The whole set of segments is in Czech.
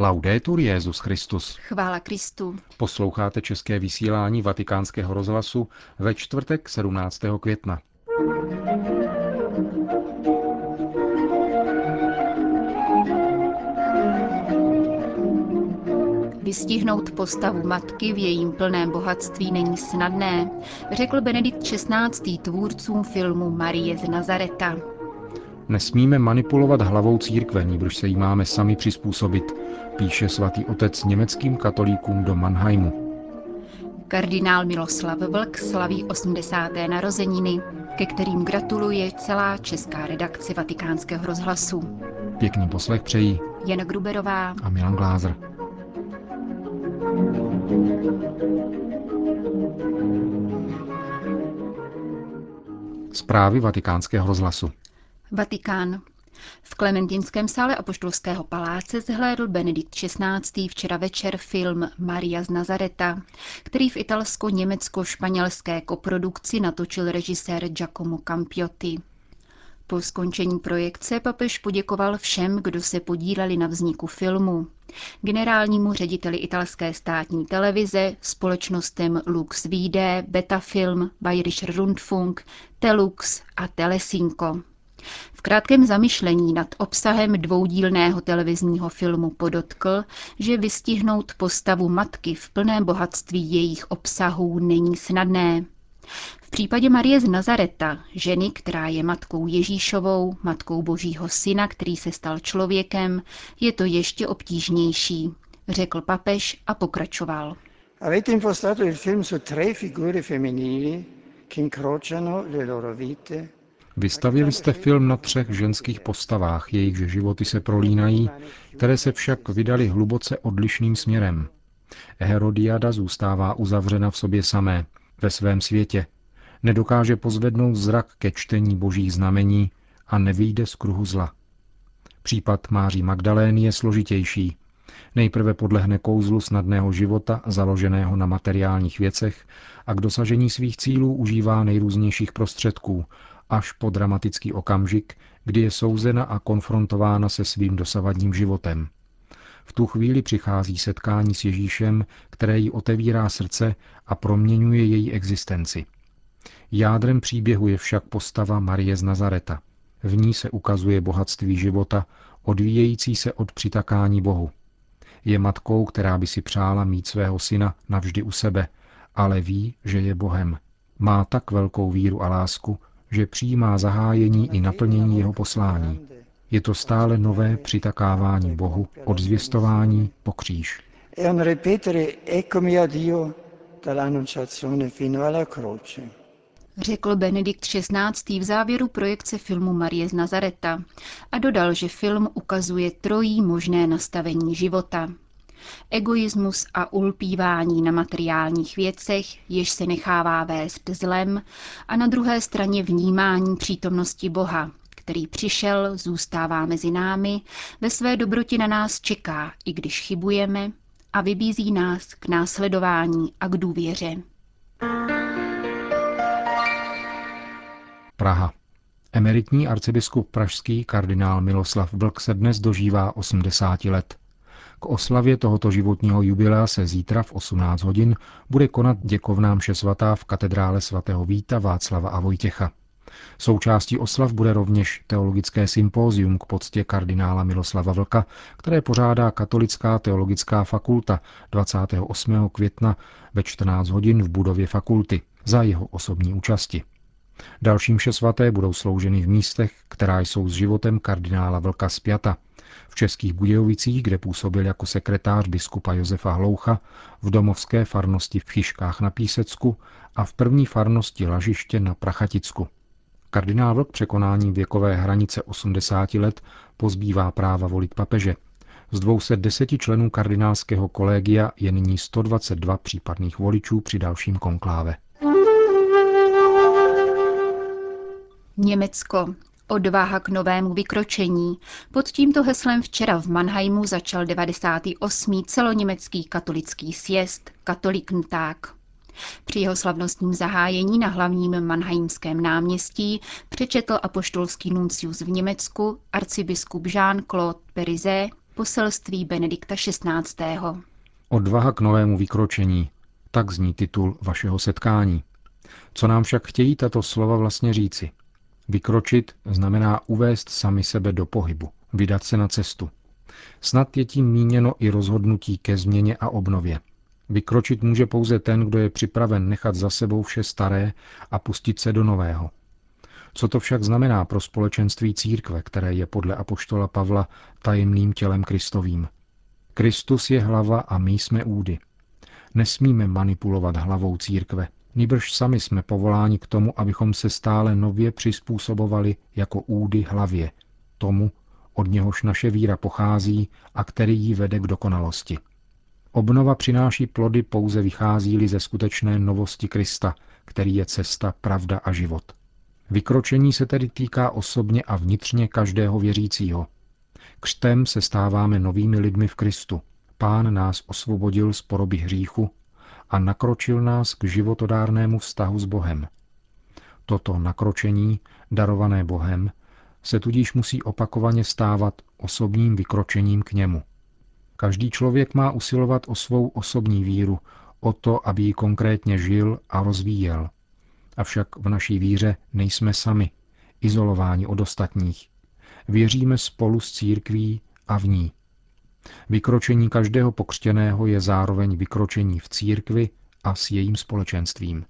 Laudetur Jezus Christus. Chvála Kristu. Posloucháte české vysílání Vatikánského rozhlasu ve čtvrtek 17. května. Vystihnout postavu matky v jejím plném bohatství není snadné, řekl Benedikt XVI. tvůrcům filmu Marie z Nazareta. Nesmíme manipulovat hlavou církve, níbrž se jí máme sami přizpůsobit, píše svatý otec německým katolíkům do Mannheimu. Kardinál Miloslav Vlk slaví 80. narozeniny, ke kterým gratuluje celá česká redakce vatikánského rozhlasu. Pěkný poslech přejí Jan Gruberová a Milan Glázer. Zprávy vatikánského rozhlasu. Vatikán. V Klementinském sále Apoštolského paláce zhlédl Benedikt XVI. včera večer film Maria z Nazareta, který v italsko-německo-španělské koprodukci natočil režisér Giacomo Campiotti. Po skončení projekce papež poděkoval všem, kdo se podíleli na vzniku filmu. Generálnímu řediteli italské státní televize, společnostem Lux Vide, Betafilm, Bayerischer Rundfunk, Telux a Telesinko. V krátkém zamyšlení nad obsahem dvoudílného televizního filmu podotkl, že vystihnout postavu matky v plném bohatství jejich obsahů není snadné. V případě Marie z Nazareta, ženy, která je matkou Ježíšovou, matkou Božího syna, který se stal člověkem, je to ještě obtížnější, řekl papež a pokračoval. Avete impostato il film su tre figure femminili che incrociano le loro vite Vystavili jste film na třech ženských postavách, jejichž životy se prolínají, které se však vydali hluboce odlišným směrem. Herodiada zůstává uzavřena v sobě samé, ve svém světě. Nedokáže pozvednout zrak ke čtení božích znamení a nevyjde z kruhu zla. Případ Máří Magdalény je složitější. Nejprve podlehne kouzlu snadného života, založeného na materiálních věcech, a k dosažení svých cílů užívá nejrůznějších prostředků, až po dramatický okamžik, kdy je souzena a konfrontována se svým dosavadním životem. V tu chvíli přichází setkání s Ježíšem, které jí otevírá srdce a proměňuje její existenci. Jádrem příběhu je však postava Marie z Nazareta. V ní se ukazuje bohatství života, odvíjející se od přitakání Bohu. Je matkou, která by si přála mít svého syna navždy u sebe, ale ví, že je Bohem. Má tak velkou víru a lásku, že přijímá zahájení i naplnění jeho poslání. Je to stále nové přitakávání Bohu od zvěstování po kříž. Řekl Benedikt XVI. v závěru projekce filmu Marie z Nazareta a dodal, že film ukazuje trojí možné nastavení života. Egoismus a ulpívání na materiálních věcech, jež se nechává vést zlem, a na druhé straně vnímání přítomnosti Boha, který přišel, zůstává mezi námi, ve své dobrotě na nás čeká, i když chybujeme, a vybízí nás k následování a k důvěře. Praha. Emeritní arcibiskup pražský kardinál Miloslav Vlk se dnes dožívá 80 let. K oslavě tohoto životního jubilea se zítra v 18 hodin bude konat děkovná mše svatá v katedrále svatého Víta Václava a Vojtěcha. Součástí oslav bude rovněž teologické sympózium k poctě kardinála Miloslava Vlka, které pořádá Katolická teologická fakulta 28. května ve 14 hodin v budově fakulty za jeho osobní účasti. Další mše svaté budou slouženy v místech, která jsou s životem kardinála Vlka spjata – v Českých Budějovicích, kde působil jako sekretář biskupa Josefa Hloucha, v domovské farnosti v Chyškách na Písecku a v první farnosti Lažiště na Prachaticku. Kardinál Vlk překonáním věkové hranice 80 let pozbývá práva volit papeže. Z 210 členů kardinálského kolegia je nyní 122 případných voličů při dalším konkláve. Německo. Odvaha k novému vykročení. Pod tímto heslem včera v Mannheimu začal 98. celoněmecký katolický sjezd Katolikntag. Při jeho slavnostním zahájení na hlavním Mannheimském náměstí přečetl apoštolský nuncius v Německu arcibiskup Jean-Claude Perizé Poselství Benedikta XVI. Odvaha k novému vykročení. Tak zní titul vašeho setkání. Co nám však chtějí tato slova vlastně říci? Vykročit znamená uvést sami sebe do pohybu, vydat se na cestu. Snad je tím míněno i rozhodnutí ke změně a obnově. Vykročit může pouze ten, kdo je připraven nechat za sebou vše staré a pustit se do nového. Co to však znamená pro společenství církve, které je podle apoštola Pavla tajemným tělem Kristovým? Kristus je hlava a my jsme údy. Nesmíme manipulovat hlavou církve, nýbrž sami jsme povoláni k tomu, abychom se stále nově přizpůsobovali jako údy hlavě, tomu, od něhož naše víra pochází a který ji vede k dokonalosti. Obnova přináší plody pouze vychází ze skutečné novosti Krista, který je cesta, pravda a život. Vykročení se tedy týká osobně a vnitřně každého věřícího. Křtem se stáváme novými lidmi v Kristu. Pán nás osvobodil z poroby hříchu a nakročil nás k životodárnému vztahu s Bohem. Toto nakročení, darované Bohem, se tudíž musí opakovaně stávat osobním vykročením k němu. Každý člověk má usilovat o svou osobní víru, o to, aby ji konkrétně žil a rozvíjel. Avšak v naší víře nejsme sami, izolováni od ostatních. Věříme spolu s církví a v ní. Vykročení každého pokřtěného je zároveň vykročení v církvi a s jejím společenstvím.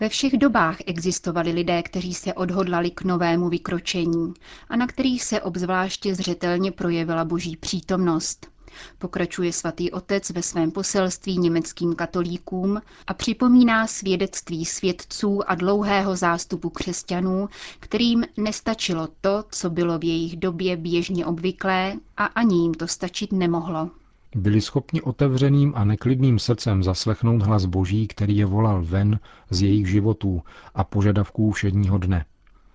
Ve všech dobách existovali lidé, kteří se odhodlali k novému vykročení a na kterých se obzvláště zřetelně projevila boží přítomnost. Pokračuje svatý otec ve svém poselství německým katolíkům a připomíná svědectví svědců a dlouhého zástupu křesťanů, kterým nestačilo to, co bylo v jejich době běžně obvyklé a ani jim to stačit nemohlo. Byli schopni otevřeným a neklidným srdcem zaslechnout hlas Boží, který je volal ven z jejich životů a požadavků všedního dne.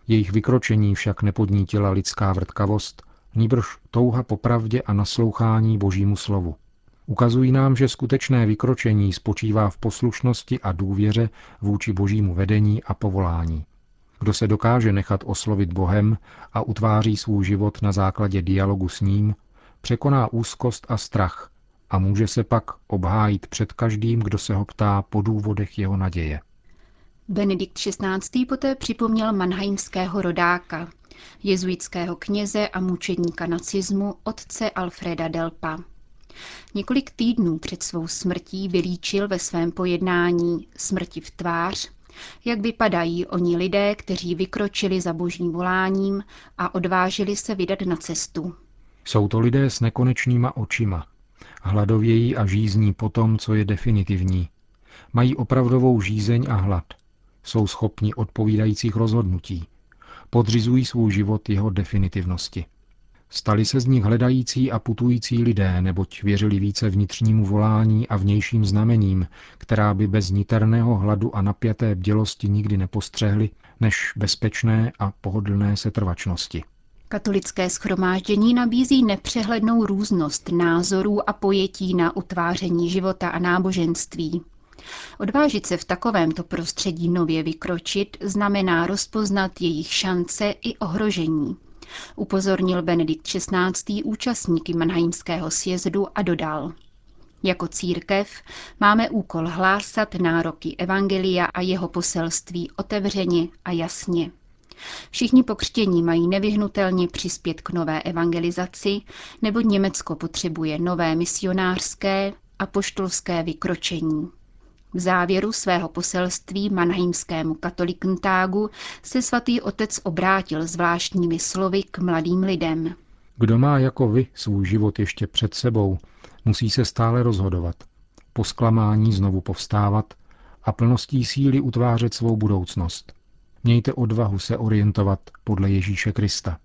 Jejich vykročení však nepodnítila lidská vrtkavost, nýbrž touha po pravdě a naslouchání Božímu slovu. Ukazují nám, že skutečné vykročení spočívá v poslušnosti a důvěře vůči Božímu vedení a povolání. Kdo se dokáže nechat oslovit Bohem a utváří svůj život na základě dialogu s ním, překoná úzkost a strach a může se pak obhájit před každým, kdo se ho ptá po důvodech jeho naděje. Benedikt XVI. poté připomněl manheimského rodáka, jezuitského kněze a mučedníka nacismu otce Alfreda Delpa. Několik týdnů před svou smrtí vylíčil ve svém pojednání Smrti v tvář, jak vypadají oni lidé, kteří vykročili za božím voláním a odvážili se vydat na cestu. Jsou to lidé s nekonečnýma očima, hladovějí a žízní po tom, co je definitivní. Mají opravdovou žízeň a hlad. Jsou schopni odpovídajících rozhodnutí. Podřizují svůj život jeho definitivnosti. Stali se z nich hledající a putující lidé, neboť věřili více vnitřnímu volání a vnějším znamením, která by bez niterného hladu a napjaté bdělosti nikdy nepostřehli, než bezpečné a pohodlné setrvačnosti. Katolické schromáždění nabízí nepřehlednou různost názorů a pojetí na utváření života a náboženství. Odvážit se v takovémto prostředí nově vykročit znamená rozpoznat jejich šance i ohrožení. Upozornil Benedikt XVI. účastníky Mannheimského sjezdu a dodal. Jako církev máme úkol hlásat nároky Evangelia a jeho poselství otevřeně a jasně. Všichni pokřtění mají nevyhnutelně přispět k nové evangelizaci, nebo Německo potřebuje nové misionářské a poštolské vykročení. V závěru svého poselství manheimskému katolikentágu se svatý otec obrátil zvláštními slovy k mladým lidem. Kdo má jako vy svůj život ještě před sebou, musí se stále rozhodovat, po zklamání znovu povstávat a plností síly utvářet svou budoucnost. Mějte odvahu se orientovat podle Ježíše Krista.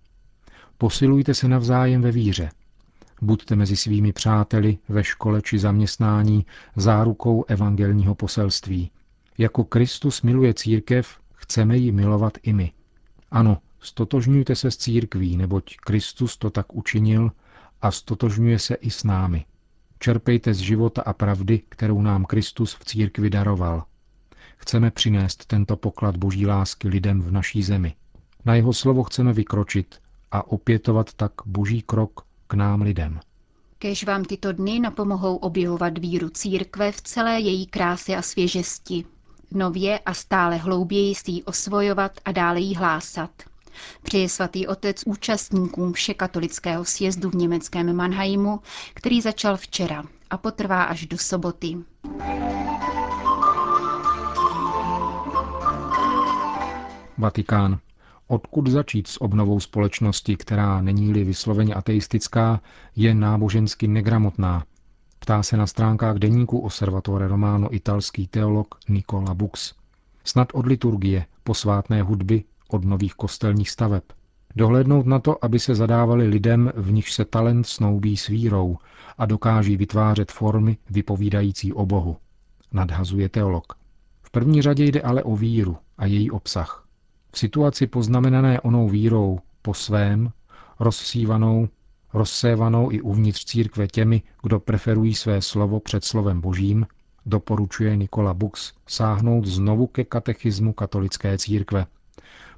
Posilujte se navzájem ve víře. Buďte mezi svými přáteli ve škole či zaměstnání zárukou evangelního poselství. Jako Kristus miluje církev, chceme ji milovat i my. Ano, stotožňujte se s církví, neboť Kristus to tak učinil a stotožňuje se i s námi. Čerpejte z života a pravdy, kterou nám Kristus v církvi daroval – Chceme přinést tento poklad boží lásky lidem v naší zemi. Na jeho slovo chceme vykročit a opětovat tak boží krok k nám lidem. Kež vám tyto dny napomohou objevovat víru církve v celé její krásy a svěžesti. Nově a stále hlouběji si ji osvojovat a dále jí hlásat. Přeje svatý otec účastníkům všekatolického sjezdu v německém Mannheimu, který začal včera a potrvá až do soboty. Vatikán. Odkud začít s obnovou společnosti, která není-li vysloveně ateistická, je nábožensky negramotná? Ptá se na stránkách deníku Osservatore Romano italský teolog Nicola Bux. Snad od liturgie, posvátné hudby, od nových kostelních staveb. Dohlednout na to, aby se zadávali lidem, v nich se talent snoubí s vírou a dokáží vytvářet formy vypovídající o Bohu. Nadhazuje teolog. V první řadě jde ale o víru a její obsah. V situaci poznamenané onou vírou po svém, rozsívanou, rozsévanou i uvnitř církve těmi, kdo preferují své slovo před slovem božím, doporučuje Nikola Bux sáhnout znovu ke katechismu katolické církve,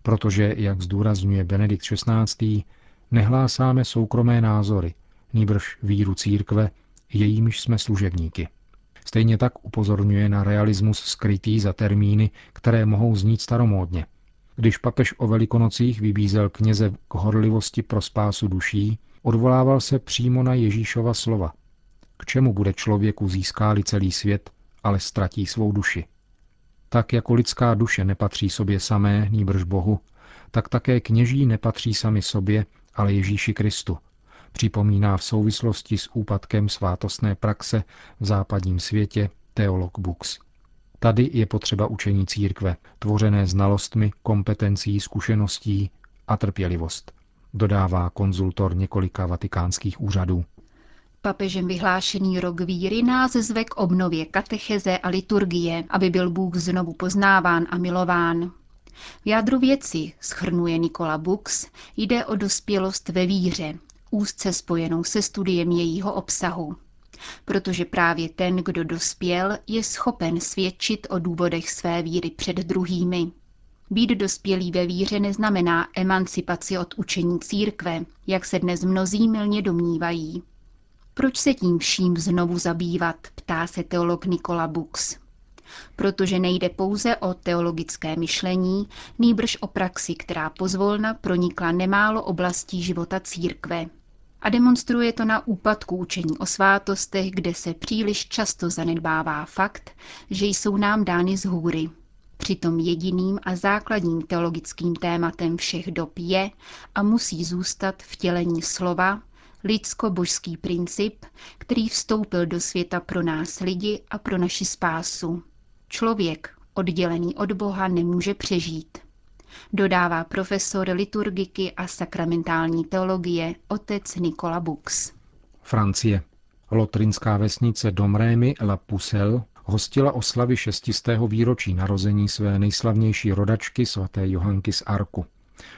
protože, jak zdůrazňuje Benedikt XVI., nehlásáme soukromé názory, nýbrž víru církve, jejímiž jsme služebníky. Stejně tak upozorňuje na realismus skrytý za termíny, které mohou znít staromódně – když papež o velikonocích vybízel kněze k horlivosti pro spásu duší, odvolával se přímo na Ježíšova slova. K čemu bude člověku získáli celý svět, ale ztratí svou duši? Tak jako lidská duše nepatří sobě samé, nýbrž Bohu, tak také kněží nepatří sami sobě, ale Ježíši Kristu. Připomíná v souvislosti s úpadkem svátostné praxe v západním světě teolog Bux. Tady je potřeba učení církve, tvořené znalostmi, kompetencí, zkušeností a trpělivost, dodává konzultor několika vatikánských úřadů. Papežem vyhlášený rok víry nás zve k obnově katecheze a liturgie, aby byl Bůh znovu poznáván a milován. V jádru věci, schrnuje Nikola Bux, jde o dospělost ve víře, úzce spojenou se studiem jejího obsahu protože právě ten, kdo dospěl, je schopen svědčit o důvodech své víry před druhými. Být dospělý ve víře neznamená emancipaci od učení církve, jak se dnes mnozí milně domnívají. Proč se tím vším znovu zabývat, ptá se teolog Nikola Bux. Protože nejde pouze o teologické myšlení, nýbrž o praxi, která pozvolna pronikla nemálo oblastí života církve. A demonstruje to na úpadku učení o svátostech, kde se příliš často zanedbává fakt, že jsou nám dány z hůry. Přitom jediným a základním teologickým tématem všech dob je a musí zůstat vtělení slova, lidsko-božský princip, který vstoupil do světa pro nás lidi a pro naši spásu. Člověk, oddělený od Boha, nemůže přežít dodává profesor liturgiky a sakramentální teologie otec Nikola Bux. Francie. Lotrinská vesnice Domrémy La Pucelle hostila oslavy šestistého výročí narození své nejslavnější rodačky svaté Johanky z Arku.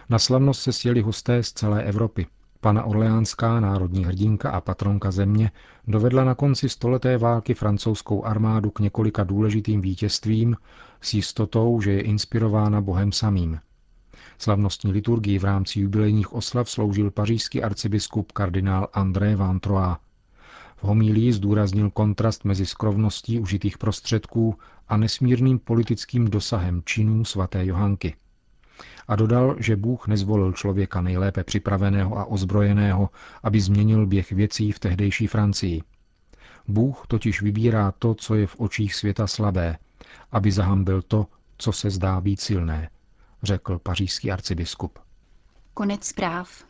Na slavnost se sjeli hosté z celé Evropy. Pana Orleánská, národní hrdinka a patronka země, dovedla na konci stoleté války francouzskou armádu k několika důležitým vítězstvím s jistotou, že je inspirována Bohem samým. Slavnostní liturgii v rámci jubilejních oslav sloužil pařížský arcibiskup kardinál André Van Troyes. V homílii zdůraznil kontrast mezi skrovností užitých prostředků a nesmírným politickým dosahem činů svaté Johanky. A dodal, že Bůh nezvolil člověka nejlépe připraveného a ozbrojeného, aby změnil běh věcí v tehdejší Francii. Bůh totiž vybírá to, co je v očích světa slabé, aby zahambil to, co se zdá být silné, řekl pařížský arcibiskup. Konec zpráv.